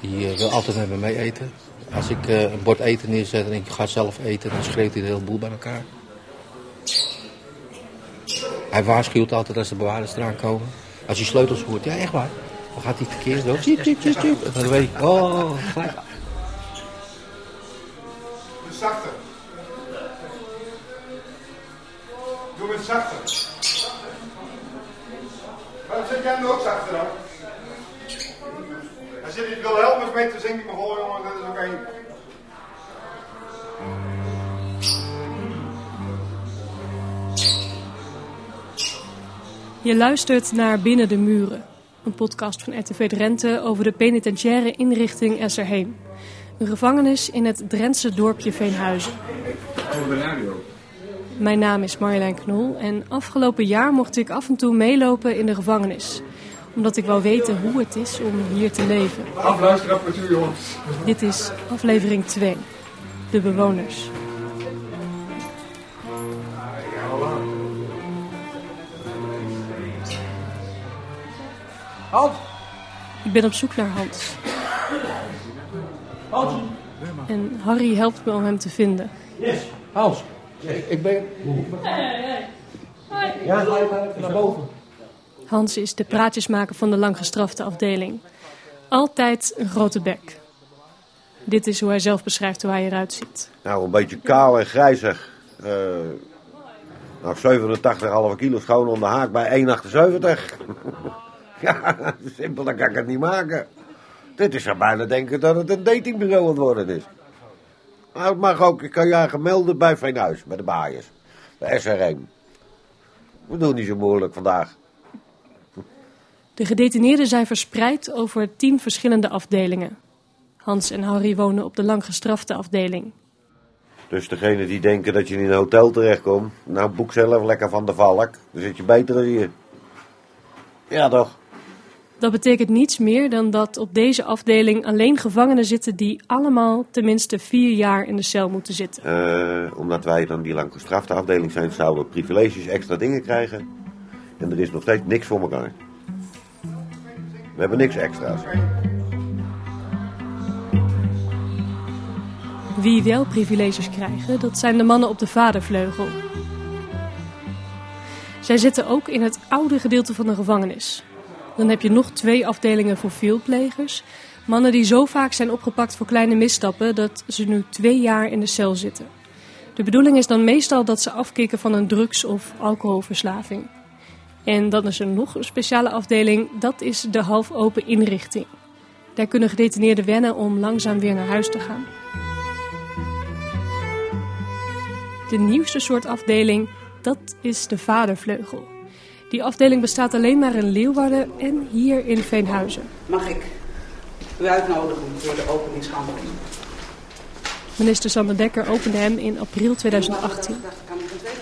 Die eh, wil altijd met me mee eten. Als ik eh, een bord eten neerzet en ik ga zelf eten, dan schreeuwt hij de hele boel bij elkaar. Hij waarschuwt altijd als de bewaarders eraan komen. Als hij sleutels hoort, ja echt waar. Dan gaat hij tekeer zo, tjiep, tjiep, tjiep, tjiep. En dan weet ik, oh, gelijk. Zachter. Waarom zit jij nu ook zachter dan? Als je niet wil helpen met te zingen, maar gewoon jongen, dat is ook één. Je luistert naar Binnen de Muren, een podcast van RTV Drenthe over de penitentiaire inrichting Esserheem. Een gevangenis in het Drentse dorpje Veenhuizen. Over de radio. Mijn naam is Marjolein Knol en afgelopen jaar mocht ik af en toe meelopen in de gevangenis. Omdat ik wou weten hoe het is om hier te leven. Afluisterapparatuur jongens. Dit is aflevering 2, de bewoners. Halt! Ik ben op zoek naar Hans. En Harry helpt me om hem te vinden. Hans, ik, ik ben... Ja, ga even naar boven. Hans is de praatjesmaker van de langgestrafte afdeling. Altijd een grote bek. Dit is hoe hij zelf beschrijft hoe hij eruit ziet. Nou, een beetje kaal en grijzig. Eh nou, 87,5 kilo schoon om de haak bij 1,78. ja, simpel, dan kan ik het niet maken. Dit is zo bijna denken dat het een datingbureau aan het worden is. Maar het mag ook, ik kan je aangemelden bij Veenhuis, bij de baaiers. De SRM. We doen niet zo moeilijk vandaag. De gedetineerden zijn verspreid over tien verschillende afdelingen. Hans en Harry wonen op de langgestrafte afdeling. Dus degene die denken dat je in een hotel terechtkomt, nou boek zelf lekker van de valk. Dan zit je beter dan hier. Ja toch? Dat betekent niets meer dan dat op deze afdeling alleen gevangenen zitten die allemaal tenminste vier jaar in de cel moeten zitten. Eh, omdat wij dan die lang gestrafte afdeling zijn, zouden we privileges, extra dingen krijgen. En er is nog steeds niks voor elkaar. We hebben niks extra's. Wie wel privileges krijgen, dat zijn de mannen op de vadervleugel. Zij zitten ook in het oude gedeelte van de gevangenis. Dan heb je nog twee afdelingen voor veelplegers. Mannen die zo vaak zijn opgepakt voor kleine misstappen dat ze nu twee jaar in de cel zitten. De bedoeling is dan meestal dat ze afkicken van een drugs- of alcoholverslaving. En dan is er nog een speciale afdeling, dat is de halfopen inrichting. Daar kunnen gedetineerden wennen om langzaam weer naar huis te gaan. De nieuwste soort afdeling, dat is de vadervleugel. Die afdeling bestaat alleen maar in Leeuwarden en hier in Veenhuizen. Mag ik u uitnodigen voor de openingshandeling? Minister Sander Dekker opende hem in april 2018. Kan ik een tweede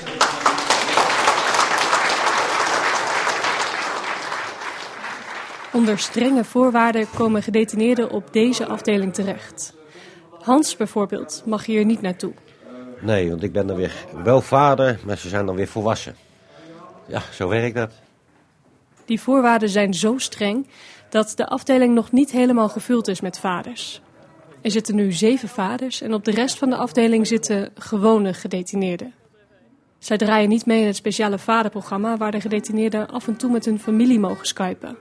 Onder strenge voorwaarden komen gedetineerden op deze afdeling terecht. Hans bijvoorbeeld mag hier niet naartoe. Nee, want ik ben dan weer wel vader, maar ze zijn dan weer volwassen. Ja, zo werkt dat. Die voorwaarden zijn zo streng dat de afdeling nog niet helemaal gevuld is met vaders. Er zitten nu zeven vaders en op de rest van de afdeling zitten gewone gedetineerden. Zij draaien niet mee in het speciale vaderprogramma waar de gedetineerden af en toe met hun familie mogen skypen.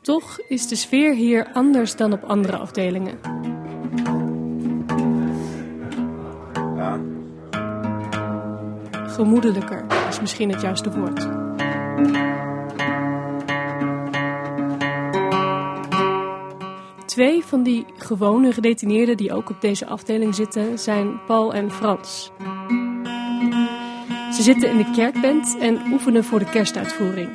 Toch is de sfeer hier anders dan op andere afdelingen. Gemoedelijker is misschien het juiste woord. Twee van die gewone gedetineerden die ook op deze afdeling zitten zijn Paul en Frans. Ze zitten in de kerkband en oefenen voor de kerstuitvoering.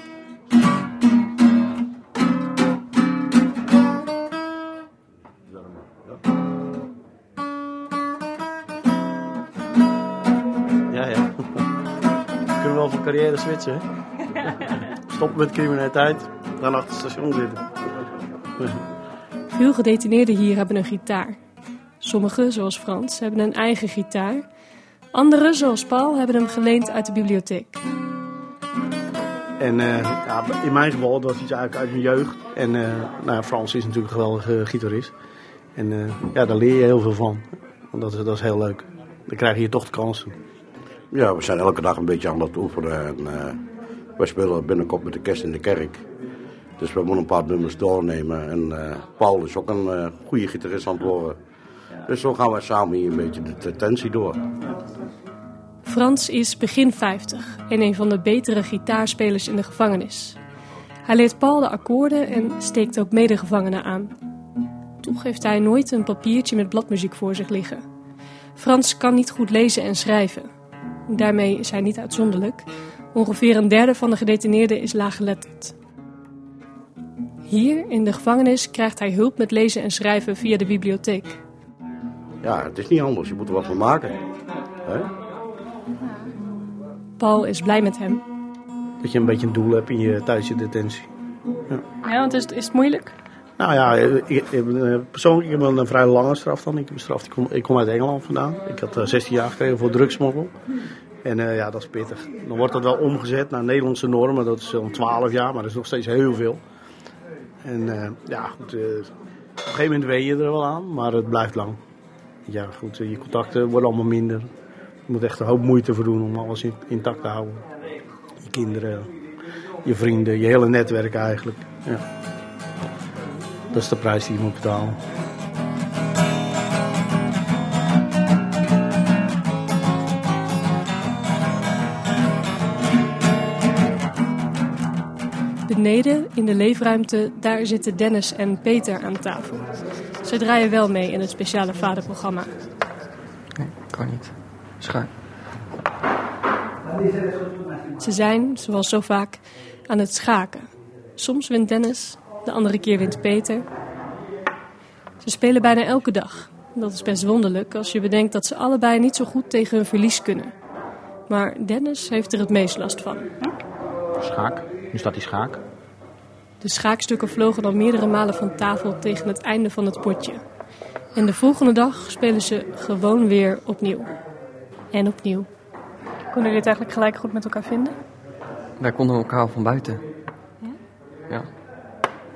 Carrière switchen? Stoppen met criminaliteit, dan achter het station zitten. Veel gedetineerden hier hebben een gitaar. Sommigen, zoals Frans, hebben een eigen gitaar. Anderen, zoals Paul, hebben hem geleend uit de bibliotheek. En eh, ja, in mijn geval, dat was iets eigenlijk uit mijn jeugd. En eh, nou, Frans is natuurlijk een geweldige gitarist. En eh, ja, daar leer je heel veel van. Want dat, is- dat is heel leuk. Dan krijg je toch de kans toe. Ja, we zijn elke dag een beetje aan het oefenen. En, eh, wij spelen binnenkort met de kerst in de kerk. Dus we moeten een paar nummers doornemen. En eh, Paul is ook een eh, goede gitarist aan het worden. Dus zo gaan we samen hier een beetje de tensie door. Frans is begin 50 en een van de betere gitaarspelers in de gevangenis. Hij leert Paul de akkoorden en steekt ook medegevangenen aan. Toch heeft hij nooit een papiertje met bladmuziek voor zich liggen. Frans kan niet goed lezen en schrijven. Daarmee is hij niet uitzonderlijk. Ongeveer een derde van de gedetineerden is laaggeletterd. Hier in de gevangenis krijgt hij hulp met lezen en schrijven via de bibliotheek. Ja, het is niet anders. Je moet er wat van maken. Hè? Paul is blij met hem. Dat je een beetje een doel hebt in je, tijdens je detentie. Ja, want is, is het moeilijk? Nou ja, ik, eh, persoonlijk ik heb een, vrij lange straf dan. Ik straf, ik kom, ik kom uit Engeland vandaan. Ik had eh, 16 jaar gekregen voor drugsmokkel. En eh, ja, dat is pittig. Dan wordt dat wel omgezet naar Nederlandse normen. Dat is dan 12 jaar, maar dat is nog steeds heel veel. En eh, ja, goed, eh, op een gegeven moment weet je er wel aan, maar het blijft lang. Ja, goed, eh, je contacten worden allemaal minder. Je moet echt een hoop moeite voor doen om alles in- intact te houden. Je kinderen, je vrienden, je hele netwerk eigenlijk. Ja. Dat is de prijs die je moet betalen. Beneden in de leefruimte, daar zitten Dennis en Peter aan tafel. Ze draaien wel mee in het speciale vaderprogramma. Nee, kan niet. Schaar. Ze zijn, zoals zo vaak, aan het schaken. Soms wint Dennis, de andere keer wint Peter. Ze spelen bijna elke dag. Dat is best wonderlijk als je bedenkt dat ze allebei niet zo goed tegen hun verlies kunnen. Maar Dennis heeft er het meest last van. Schaak. Nu staat die schaak. De schaakstukken vlogen al meerdere malen van tafel tegen het einde van het potje. En de volgende dag spelen ze gewoon weer opnieuw. En opnieuw. Konden jullie het eigenlijk gelijk goed met elkaar vinden? Wij konden elkaar al van buiten. Ja.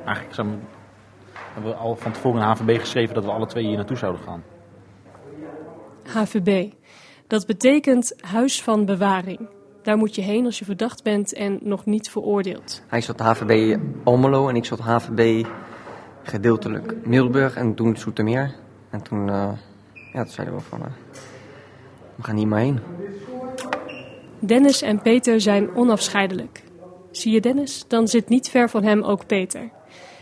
Eigenlijk zou- hebben we al van tevoren in HVB geschreven dat we alle twee hier naartoe zouden gaan. HVB. Dat betekent Huis van Bewaring. Daar moet je heen als je verdacht bent en nog niet veroordeeld. Hij zat HVB Almelo en ik zat HVB gedeeltelijk Middelburg en toen Zoetermeer. En toen, eh, ja, toen zeiden we van, eh, we gaan hier maar heen. Dennis en Peter zijn onafscheidelijk. Zie je Dennis? Dan zit niet ver van hem ook Peter.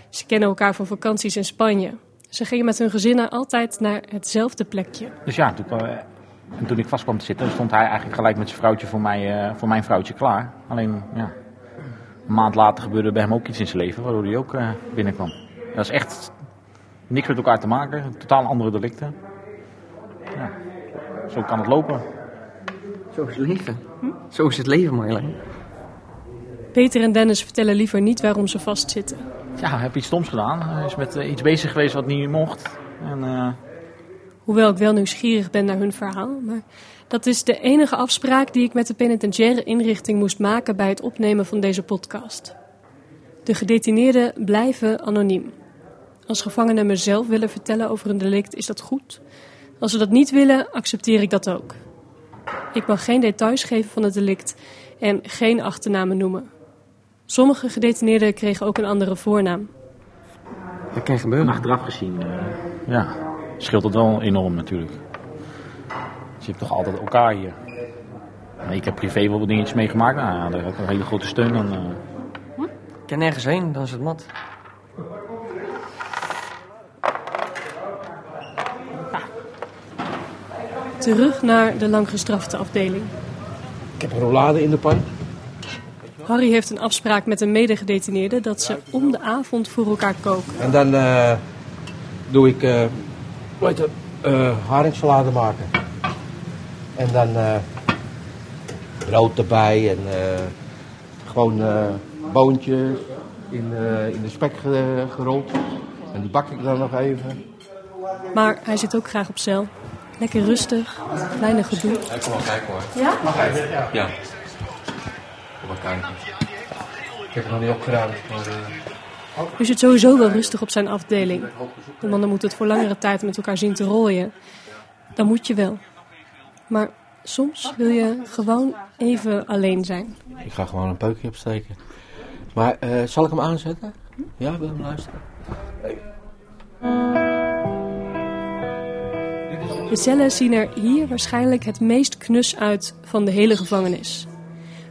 Ze kennen elkaar van vakanties in Spanje. Ze gingen met hun gezinnen altijd naar hetzelfde plekje. Dus ja, toen, kwam- en toen ik vast kwam te zitten, stond hij eigenlijk gelijk met zijn vrouwtje voor, mij, eh, voor mijn vrouwtje klaar. Alleen, ja, een maand later gebeurde bij hem ook iets in zijn leven, waardoor hij ook eh, binnenkwam. Dat is echt niks met elkaar te maken, totaal andere delicten. Ja, zo kan het lopen. Zo is het leven. Zo is het leven, Marjolein. Peter en Dennis vertellen liever niet waarom ze vastzitten. Ja, heeft iets stoms gedaan. Hij is met eh, iets bezig geweest wat niet mocht. En eh, Hoewel ik wel nieuwsgierig ben naar hun verhaal. Maar dat is de enige afspraak die ik met de penitentiaire inrichting moest maken bij het opnemen van deze podcast. De gedetineerden blijven anoniem. Als gevangenen me zelf willen vertellen over een delict, is dat goed. Als ze dat niet willen, accepteer ik dat ook. Ik mag geen details geven van het delict en geen achternamen noemen. Sommige gedetineerden kregen ook een andere voornaam. Dat kan gebeuren. achteraf gezien, eh, ja, scheelt het wel enorm natuurlijk. Dus je hebt toch altijd elkaar hier. En ik heb privé wel wat dingetjes meegemaakt. Nou, daar heb ik een hele grote steun aan. eh. Ik kan nergens heen, dan is het mat. Terug naar de langgestrafte afdeling. Ik heb een rollade in de pan. Harry heeft een afspraak met een medegedetineerde dat ze om de avond voor elkaar koken. En dan eh, doe ik, eh eh, haringsalade maken. En dan eh brood erbij en eh, gewoon eh boontjes in, eh, in de spek ge- gerold. En die bak ik dan nog even. Maar hij zit ook graag op cel. Lekker rustig, weinig gedoe. Ik kom wel kijken hoor. Ja? Mag even? Ja. Kijken. heb het nog niet opgeruimd. Maar, uh... U zit sowieso wel rustig op zijn afdeling. De mannen moeten het voor langere tijd met elkaar zien te rooien. Dan moet je wel. Maar soms wil je gewoon even alleen zijn. Ik ga gewoon een peukje opsteken. Maar uh, zal ik hem aanzetten? Ja, wil je hem luisteren? De cellen zien er hier waarschijnlijk het meest knus uit van de hele gevangenis.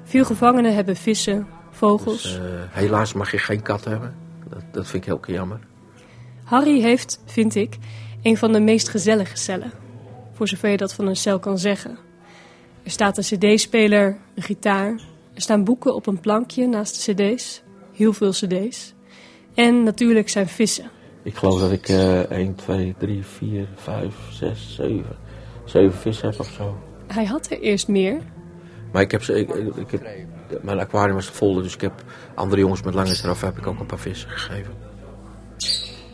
Veel gevangenen hebben vissen, vogels. Dus, uh, helaas mag je geen kat hebben. Dat, dat vind ik heel jammer. Harry heeft, vind ik, een van de meest gezellige cellen. Voor zover je dat van een cel kan zeggen. Er staat een cd-speler, een gitaar. Er staan boeken op een plankje naast de cd's. Heel veel cd's. En natuurlijk zijn vissen. Ik geloof dat ik uh, 1, 2, 3, 4, 5, 6, 7, 7 vissen heb of zo. Hij had er eerst meer. Maar ik heb ze, ik, ik heb, mijn aquarium was vol, dus ik heb andere jongens met lange straf heb ik ook een paar vissen gegeven.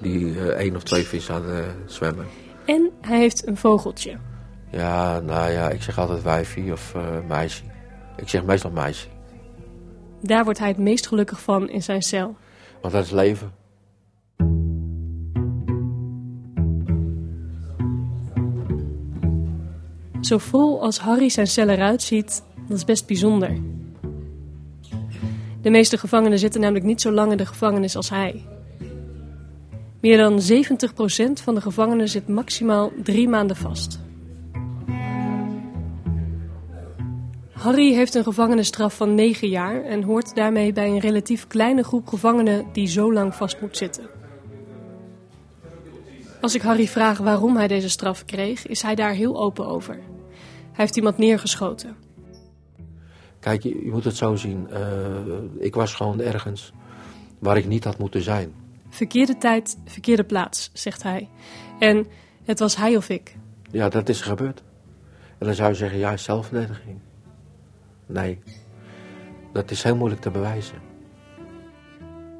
Die uh, één of twee vissen hadden uh, zwemmen. En hij heeft een vogeltje. Ja, nou ja, ik zeg altijd wijfie of uh, meisje. Ik zeg meestal meisje. Daar wordt hij het meest gelukkig van in zijn cel. Want dat is leven. Zo vol als Harry zijn cel eruit ziet, dat is best bijzonder. De meeste gevangenen zitten namelijk niet zo lang in de gevangenis als hij. Meer dan 70% van de gevangenen zit maximaal drie maanden vast. Harry heeft een gevangenisstraf van 9 jaar en hoort daarmee bij een relatief kleine groep gevangenen die zo lang vast moet zitten. Als ik Harry vraag waarom hij deze straf kreeg, is hij daar heel open over. Hij heeft iemand neergeschoten. Kijk, je, je moet het zo zien. Uh, ik was gewoon ergens waar ik niet had moeten zijn. Verkeerde tijd, verkeerde plaats, zegt hij. En het was hij of ik. Ja, dat is gebeurd. En dan zou je zeggen, ja, zelfverdediging. Nee, dat is heel moeilijk te bewijzen.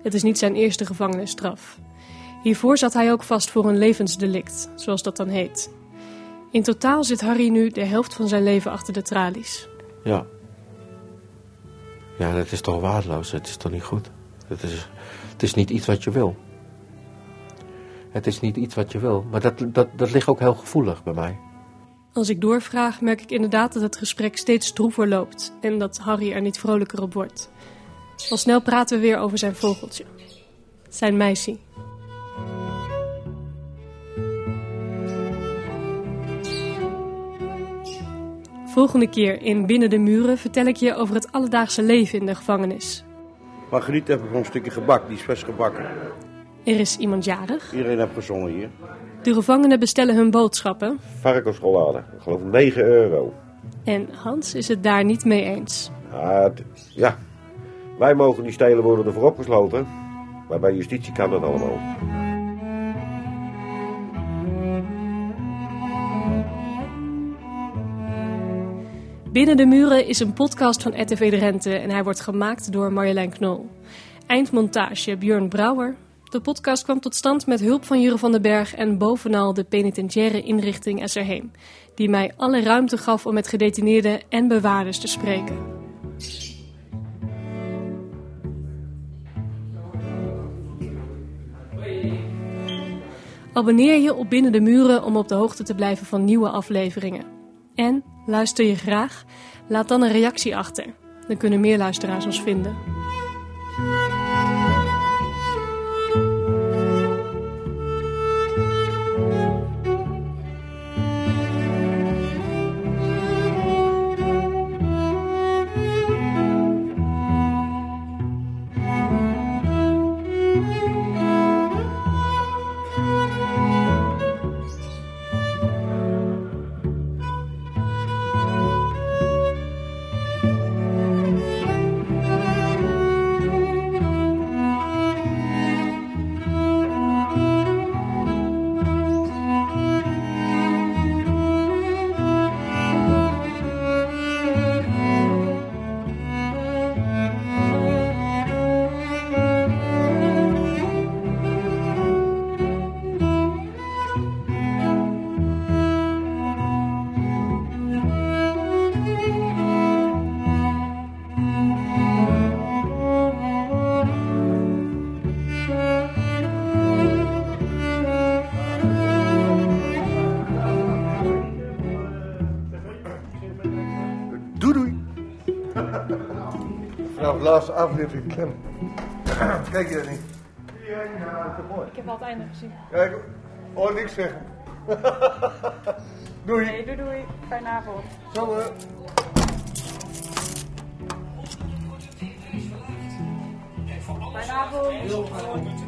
Het is niet zijn eerste gevangenisstraf. Hiervoor zat hij ook vast voor een levensdelict, zoals dat dan heet. In totaal zit Harry nu de helft van zijn leven achter de tralies. Ja. Ja, dat is toch waardeloos. Het is toch niet goed. Het is, het is niet iets wat je wil. Het is niet iets wat je wil. Maar dat, dat, dat ligt ook heel gevoelig bij mij. Als ik doorvraag, merk ik inderdaad dat het gesprek steeds stroever loopt en dat Harry er niet vrolijker op wordt. Al snel praten we weer over zijn vogeltje. Zijn meisje. Volgende keer in Binnen de Muren vertel ik je over het alledaagse leven in de gevangenis. Margriet heeft gewoon een stukje gebak, die is vers gebakken. Er is iemand jarig. Iedereen heeft gezongen hier. De gevangenen bestellen hun boodschappen. Varkensschokolade, ik geloof 9 euro. En Hans is het daar niet mee eens. Ja, ja. wij mogen niet stelen worden ervoor opgesloten. Maar bij justitie kan dat allemaal. Binnen de Muren is een podcast van RTV Drenthe en hij wordt gemaakt door Marjolein Knol. Eindmontage Björn Brouwer. De podcast kwam tot stand met hulp van Jure van den Berg en bovenal de penitentiaire inrichting SRHeem, die mij alle ruimte gaf om met gedetineerden en bewaarders te spreken. Abonneer je op Binnen de Muren om op de hoogte te blijven van nieuwe afleveringen. En luister je graag? Laat dan een reactie achter. Dan kunnen meer luisteraars ons vinden. Laatste aflevering. Kijk je dat niet? Ik heb al het einde gezien. Kijk, oh niks zeggen. doei. Nee, doei doei. Fijne avond. Zo, hè. Fijne avond.